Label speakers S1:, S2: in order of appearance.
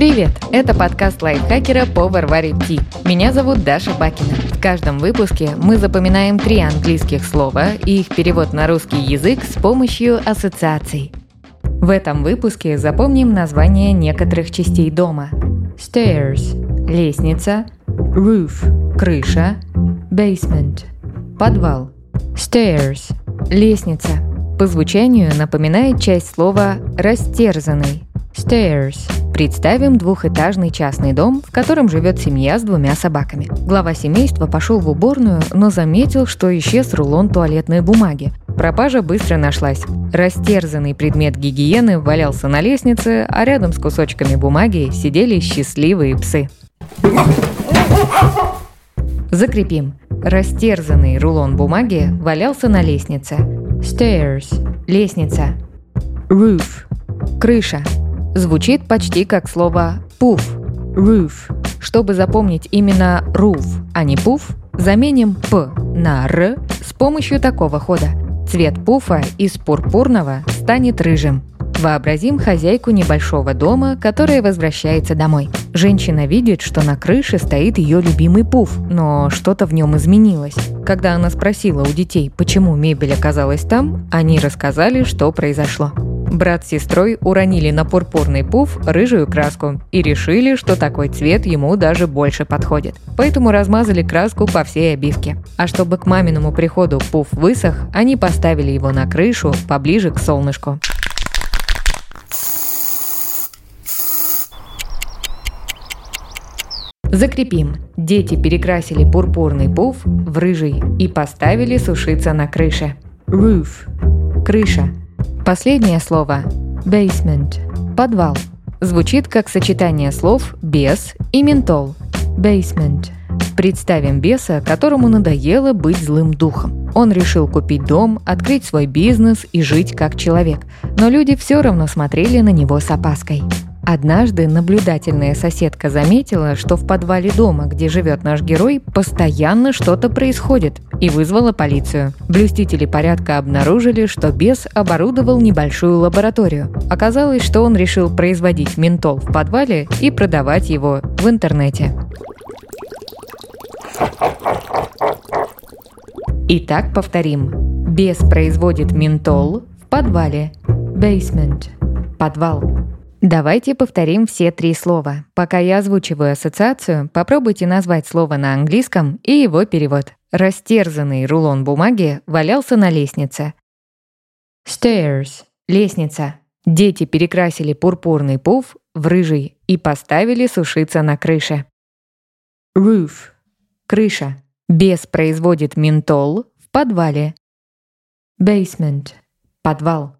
S1: Привет! Это подкаст лайфхакера Power варит Tea. Меня зовут Даша Бакина. В каждом выпуске мы запоминаем три английских слова и их перевод на русский язык с помощью ассоциаций. В этом выпуске запомним название некоторых частей дома. Stairs – лестница, roof – крыша, basement – подвал. Stairs – лестница. По звучанию напоминает часть слова «растерзанный» – stairs – Представим двухэтажный частный дом, в котором живет семья с двумя собаками. Глава семейства пошел в уборную, но заметил, что исчез рулон туалетной бумаги. Пропажа быстро нашлась. Растерзанный предмет гигиены валялся на лестнице, а рядом с кусочками бумаги сидели счастливые псы. Закрепим. Растерзанный рулон бумаги валялся на лестнице. Stairs – лестница. Roof – крыша. Звучит почти как слово «пуф» – «roof». Чтобы запомнить именно «roof», а не «пуф», заменим «п» на «р» с помощью такого хода. Цвет пуфа из пурпурного станет рыжим. Вообразим хозяйку небольшого дома, которая возвращается домой. Женщина видит, что на крыше стоит ее любимый пуф, но что-то в нем изменилось. Когда она спросила у детей, почему мебель оказалась там, они рассказали, что произошло. Брат с сестрой уронили на пурпурный пуф рыжую краску и решили, что такой цвет ему даже больше подходит. Поэтому размазали краску по всей обивке. А чтобы к маминому приходу пуф высох, они поставили его на крышу поближе к солнышку. Закрепим. Дети перекрасили пурпурный пуф в рыжий и поставили сушиться на крыше. Roof – крыша. Последнее слово – basement – подвал. Звучит как сочетание слов «бес» и «ментол» – basement. Представим беса, которому надоело быть злым духом. Он решил купить дом, открыть свой бизнес и жить как человек. Но люди все равно смотрели на него с опаской. Однажды наблюдательная соседка заметила, что в подвале дома, где живет наш герой, постоянно что-то происходит, и вызвала полицию. Блюстители порядка обнаружили, что бес оборудовал небольшую лабораторию. Оказалось, что он решил производить ментол в подвале и продавать его в интернете. Итак, повторим. Бес производит ментол в подвале. Basement. Подвал. Давайте повторим все три слова. Пока я озвучиваю ассоциацию, попробуйте назвать слово на английском и его перевод. Растерзанный рулон бумаги валялся на лестнице. Stairs – лестница. Дети перекрасили пурпурный пуф в рыжий и поставили сушиться на крыше. Roof – крыша. Бес производит ментол в подвале. Basement – подвал.